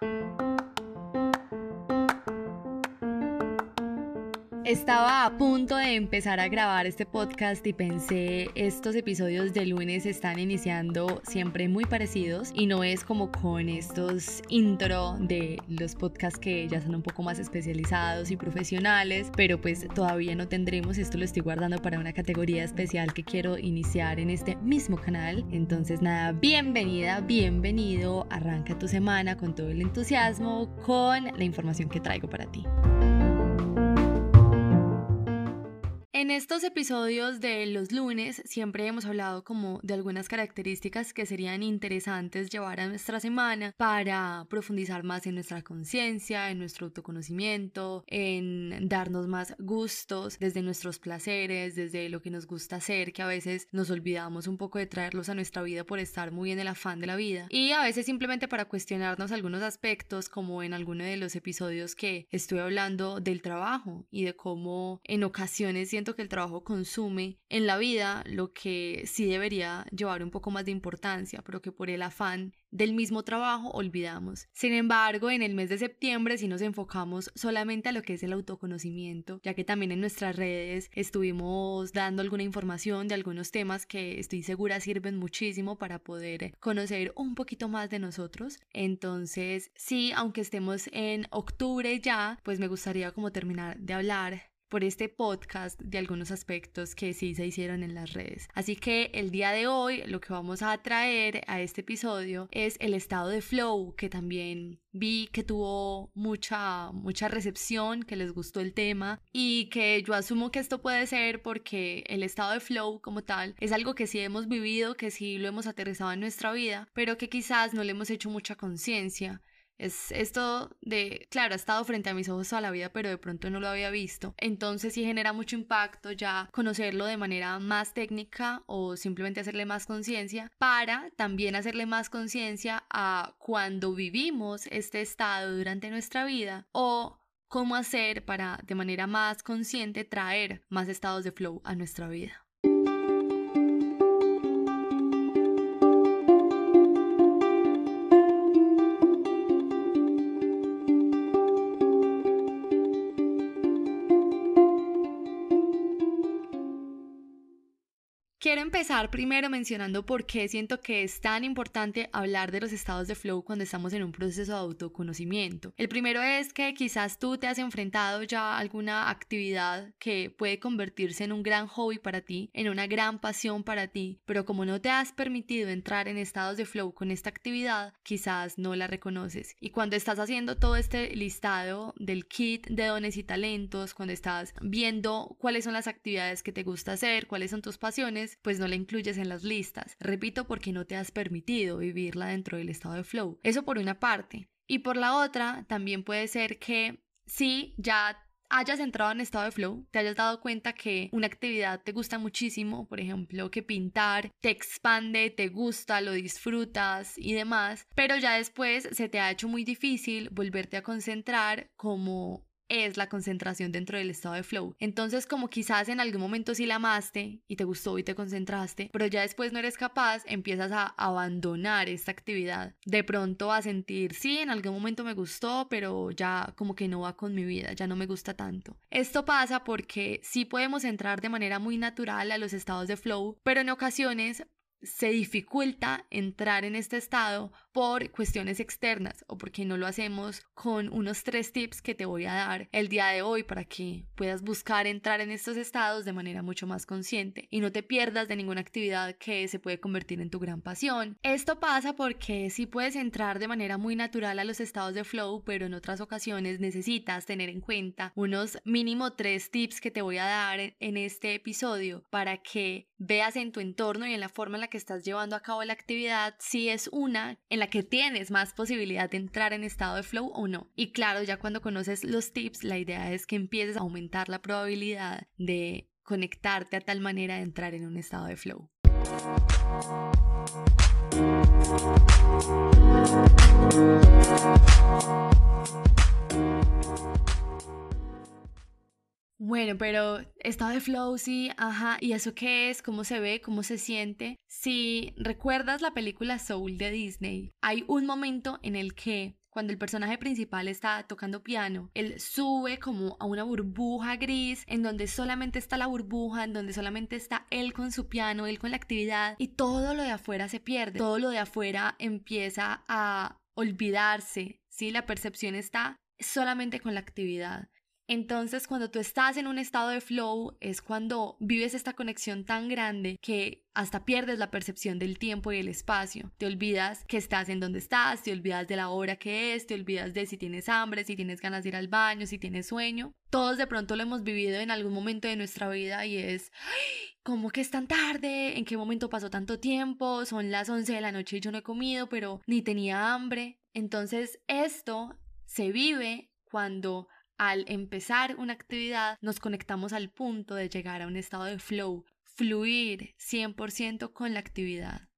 Thank you. Estaba a punto de empezar a grabar este podcast y pensé, estos episodios de lunes están iniciando siempre muy parecidos y no es como con estos intro de los podcasts que ya son un poco más especializados y profesionales, pero pues todavía no tendremos, esto lo estoy guardando para una categoría especial que quiero iniciar en este mismo canal. Entonces nada, bienvenida, bienvenido, arranca tu semana con todo el entusiasmo, con la información que traigo para ti. En estos episodios de los lunes siempre hemos hablado como de algunas características que serían interesantes llevar a nuestra semana para profundizar más en nuestra conciencia, en nuestro autoconocimiento, en darnos más gustos desde nuestros placeres, desde lo que nos gusta hacer, que a veces nos olvidamos un poco de traerlos a nuestra vida por estar muy en el afán de la vida. Y a veces simplemente para cuestionarnos algunos aspectos como en alguno de los episodios que estuve hablando del trabajo y de cómo en ocasiones siento que el trabajo consume en la vida lo que sí debería llevar un poco más de importancia, pero que por el afán del mismo trabajo olvidamos. Sin embargo, en el mes de septiembre sí nos enfocamos solamente a lo que es el autoconocimiento, ya que también en nuestras redes estuvimos dando alguna información de algunos temas que estoy segura sirven muchísimo para poder conocer un poquito más de nosotros. Entonces, sí, aunque estemos en octubre ya, pues me gustaría como terminar de hablar por este podcast de algunos aspectos que sí se hicieron en las redes. Así que el día de hoy lo que vamos a traer a este episodio es el estado de flow, que también vi que tuvo mucha mucha recepción, que les gustó el tema y que yo asumo que esto puede ser porque el estado de flow como tal es algo que sí hemos vivido, que sí lo hemos aterrizado en nuestra vida, pero que quizás no le hemos hecho mucha conciencia es esto de, claro, ha estado frente a mis ojos toda la vida, pero de pronto no lo había visto. Entonces sí genera mucho impacto ya conocerlo de manera más técnica o simplemente hacerle más conciencia para también hacerle más conciencia a cuando vivimos este estado durante nuestra vida o cómo hacer para de manera más consciente traer más estados de flow a nuestra vida. Empezar primero mencionando por qué siento que es tan importante hablar de los estados de flow cuando estamos en un proceso de autoconocimiento. El primero es que quizás tú te has enfrentado ya a alguna actividad que puede convertirse en un gran hobby para ti, en una gran pasión para ti, pero como no te has permitido entrar en estados de flow con esta actividad, quizás no la reconoces. Y cuando estás haciendo todo este listado del kit de dones y talentos, cuando estás viendo cuáles son las actividades que te gusta hacer, cuáles son tus pasiones, pues no la incluyes en las listas. Repito, porque no te has permitido vivirla dentro del estado de flow. Eso por una parte. Y por la otra, también puede ser que si ya hayas entrado en estado de flow, te hayas dado cuenta que una actividad te gusta muchísimo, por ejemplo, que pintar te expande, te gusta, lo disfrutas y demás, pero ya después se te ha hecho muy difícil volverte a concentrar como es la concentración dentro del estado de flow. Entonces, como quizás en algún momento sí la amaste y te gustó y te concentraste, pero ya después no eres capaz, empiezas a abandonar esta actividad. De pronto a sentir, sí, en algún momento me gustó, pero ya como que no va con mi vida, ya no me gusta tanto. Esto pasa porque sí podemos entrar de manera muy natural a los estados de flow, pero en ocasiones se dificulta entrar en este estado por cuestiones externas o porque no lo hacemos con unos tres tips que te voy a dar el día de hoy para que puedas buscar entrar en estos estados de manera mucho más consciente y no te pierdas de ninguna actividad que se puede convertir en tu gran pasión. Esto pasa porque si puedes entrar de manera muy natural a los estados de flow, pero en otras ocasiones necesitas tener en cuenta unos mínimo tres tips que te voy a dar en este episodio para que veas en tu entorno y en la forma en la que estás llevando a cabo la actividad si es una en la que tienes más posibilidad de entrar en estado de flow o no. Y claro, ya cuando conoces los tips, la idea es que empieces a aumentar la probabilidad de conectarte a tal manera de entrar en un estado de flow. Bueno, pero estado de flow, sí, ajá. ¿Y eso qué es? ¿Cómo se ve? ¿Cómo se siente? Si recuerdas la película Soul de Disney, hay un momento en el que cuando el personaje principal está tocando piano, él sube como a una burbuja gris en donde solamente está la burbuja, en donde solamente está él con su piano, él con la actividad y todo lo de afuera se pierde, todo lo de afuera empieza a olvidarse, ¿sí? La percepción está solamente con la actividad. Entonces, cuando tú estás en un estado de flow, es cuando vives esta conexión tan grande que hasta pierdes la percepción del tiempo y el espacio. Te olvidas que estás en donde estás, te olvidas de la hora que es, te olvidas de si tienes hambre, si tienes ganas de ir al baño, si tienes sueño. Todos de pronto lo hemos vivido en algún momento de nuestra vida y es, ¿cómo que es tan tarde? ¿En qué momento pasó tanto tiempo? Son las 11 de la noche y yo no he comido, pero ni tenía hambre. Entonces, esto se vive cuando al empezar una actividad nos conectamos al punto de llegar a un estado de flow, fluir 100% con la actividad.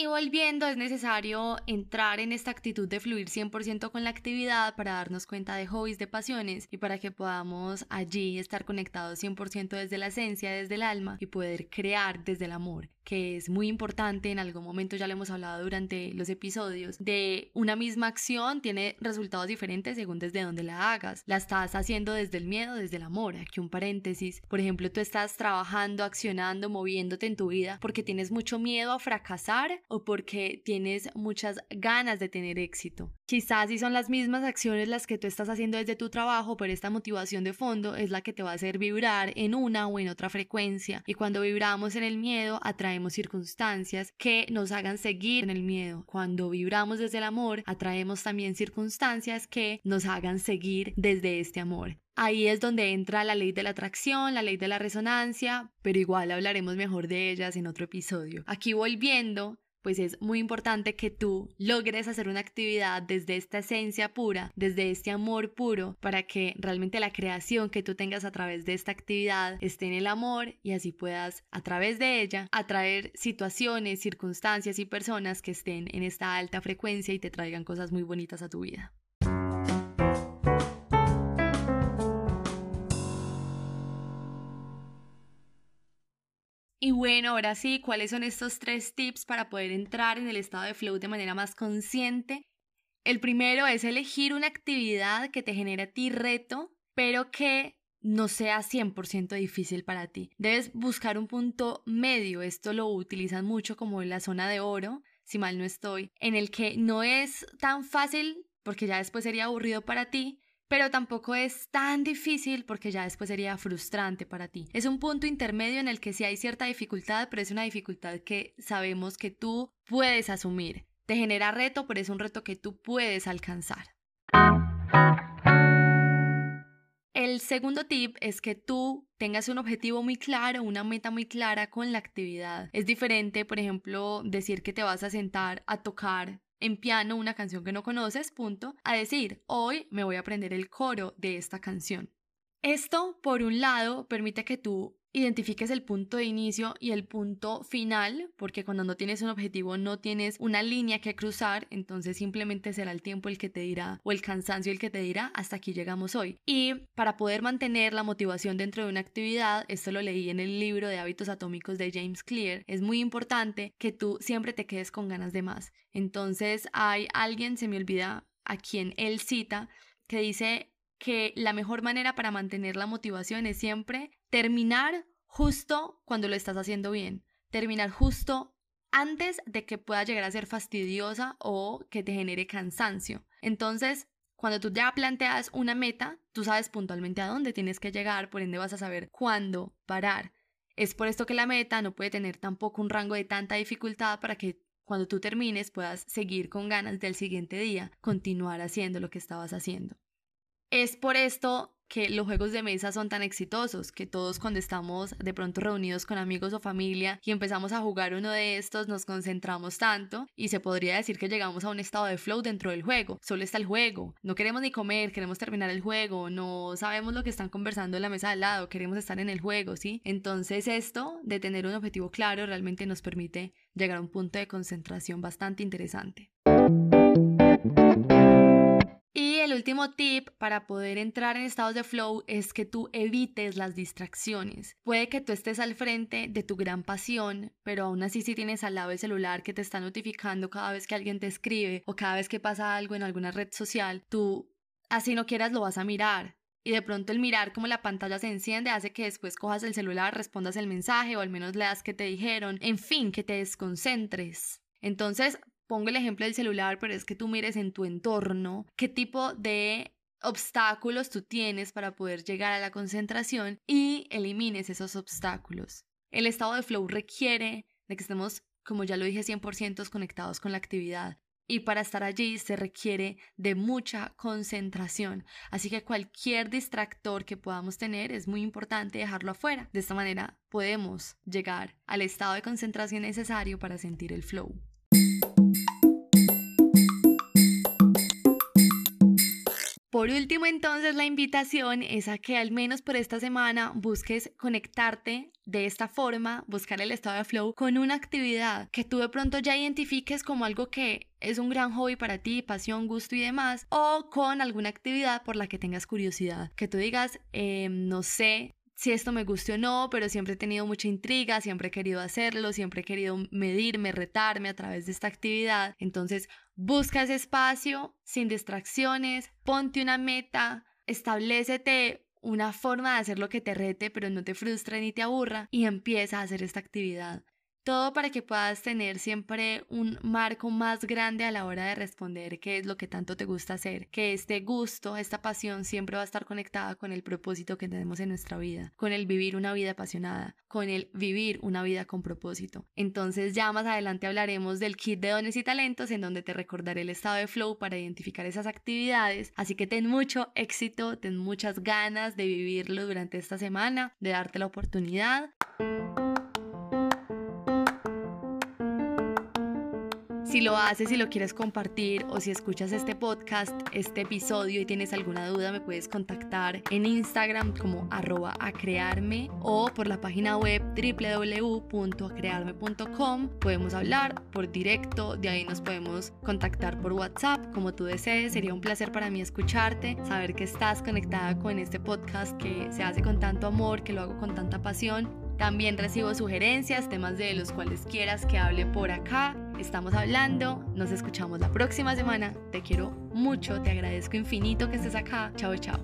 Y volviendo, es necesario entrar en esta actitud de fluir 100% con la actividad para darnos cuenta de hobbies, de pasiones y para que podamos allí estar conectados 100% desde la esencia, desde el alma y poder crear desde el amor que es muy importante, en algún momento ya lo hemos hablado durante los episodios, de una misma acción tiene resultados diferentes según desde dónde la hagas. La estás haciendo desde el miedo, desde el amor. Aquí un paréntesis. Por ejemplo, tú estás trabajando, accionando, moviéndote en tu vida porque tienes mucho miedo a fracasar o porque tienes muchas ganas de tener éxito. Quizás si son las mismas acciones las que tú estás haciendo desde tu trabajo, pero esta motivación de fondo es la que te va a hacer vibrar en una o en otra frecuencia. Y cuando vibramos en el miedo, atraemos circunstancias que nos hagan seguir en el miedo. Cuando vibramos desde el amor, atraemos también circunstancias que nos hagan seguir desde este amor. Ahí es donde entra la ley de la atracción, la ley de la resonancia, pero igual hablaremos mejor de ellas en otro episodio. Aquí volviendo, pues es muy importante que tú logres hacer una actividad desde esta esencia pura, desde este amor puro, para que realmente la creación que tú tengas a través de esta actividad esté en el amor y así puedas a través de ella atraer situaciones, circunstancias y personas que estén en esta alta frecuencia y te traigan cosas muy bonitas a tu vida. Y bueno, ahora sí, ¿cuáles son estos tres tips para poder entrar en el estado de flow de manera más consciente? El primero es elegir una actividad que te genere a ti reto, pero que no sea 100% difícil para ti. Debes buscar un punto medio, esto lo utilizan mucho como en la zona de oro, si mal no estoy, en el que no es tan fácil porque ya después sería aburrido para ti, pero tampoco es tan difícil porque ya después sería frustrante para ti. Es un punto intermedio en el que sí hay cierta dificultad, pero es una dificultad que sabemos que tú puedes asumir. Te genera reto, pero es un reto que tú puedes alcanzar. El segundo tip es que tú tengas un objetivo muy claro, una meta muy clara con la actividad. Es diferente, por ejemplo, decir que te vas a sentar a tocar en piano una canción que no conoces, punto, a decir, hoy me voy a aprender el coro de esta canción. Esto, por un lado, permite que tú identifiques el punto de inicio y el punto final, porque cuando no tienes un objetivo no tienes una línea que cruzar, entonces simplemente será el tiempo el que te dirá o el cansancio el que te dirá hasta aquí llegamos hoy. Y para poder mantener la motivación dentro de una actividad, esto lo leí en el libro de hábitos atómicos de James Clear, es muy importante que tú siempre te quedes con ganas de más. Entonces hay alguien, se me olvida a quien él cita, que dice que la mejor manera para mantener la motivación es siempre terminar justo cuando lo estás haciendo bien, terminar justo antes de que pueda llegar a ser fastidiosa o que te genere cansancio. Entonces, cuando tú ya planteas una meta, tú sabes puntualmente a dónde tienes que llegar, por ende vas a saber cuándo parar. Es por esto que la meta no puede tener tampoco un rango de tanta dificultad para que cuando tú termines puedas seguir con ganas del siguiente día, continuar haciendo lo que estabas haciendo. Es por esto que los juegos de mesa son tan exitosos, que todos cuando estamos de pronto reunidos con amigos o familia y empezamos a jugar uno de estos nos concentramos tanto y se podría decir que llegamos a un estado de flow dentro del juego. Solo está el juego, no queremos ni comer, queremos terminar el juego, no sabemos lo que están conversando en la mesa al lado, queremos estar en el juego, ¿sí? Entonces esto de tener un objetivo claro realmente nos permite llegar a un punto de concentración bastante interesante el último tip para poder entrar en estados de flow es que tú evites las distracciones. Puede que tú estés al frente de tu gran pasión, pero aún así si tienes al lado el celular que te está notificando cada vez que alguien te escribe o cada vez que pasa algo en alguna red social, tú así no quieras lo vas a mirar. Y de pronto el mirar como la pantalla se enciende hace que después cojas el celular, respondas el mensaje o al menos leas que te dijeron, en fin, que te desconcentres. Entonces, pongo el ejemplo del celular, pero es que tú mires en tu entorno qué tipo de obstáculos tú tienes para poder llegar a la concentración y elimines esos obstáculos. El estado de flow requiere de que estemos, como ya lo dije, 100% conectados con la actividad. Y para estar allí se requiere de mucha concentración. Así que cualquier distractor que podamos tener es muy importante dejarlo afuera. De esta manera podemos llegar al estado de concentración necesario para sentir el flow. Por último, entonces, la invitación es a que al menos por esta semana busques conectarte de esta forma, buscar el estado de flow con una actividad que tú de pronto ya identifiques como algo que es un gran hobby para ti, pasión, gusto y demás, o con alguna actividad por la que tengas curiosidad, que tú digas, em, no sé, si esto me guste o no, pero siempre he tenido mucha intriga, siempre he querido hacerlo, siempre he querido medirme, retarme a través de esta actividad. Entonces, busca ese espacio sin distracciones, ponte una meta, establecete una forma de hacer lo que te rete, pero no te frustre ni te aburra y empieza a hacer esta actividad. Todo para que puedas tener siempre un marco más grande a la hora de responder qué es lo que tanto te gusta hacer, que este gusto, esta pasión siempre va a estar conectada con el propósito que tenemos en nuestra vida, con el vivir una vida apasionada, con el vivir una vida con propósito. Entonces ya más adelante hablaremos del kit de dones y talentos en donde te recordaré el estado de flow para identificar esas actividades, así que ten mucho éxito, ten muchas ganas de vivirlo durante esta semana, de darte la oportunidad. Si lo haces y lo quieres compartir o si escuchas este podcast, este episodio y tienes alguna duda, me puedes contactar en Instagram como arroba acrearme o por la página web www.acrearme.com. Podemos hablar por directo, de ahí nos podemos contactar por WhatsApp, como tú desees. Sería un placer para mí escucharte, saber que estás conectada con este podcast que se hace con tanto amor, que lo hago con tanta pasión. También recibo sugerencias, temas de los cuales quieras que hable por acá estamos hablando. Nos escuchamos la próxima semana. Te quiero mucho, te agradezco infinito que estés acá. Chao, chao.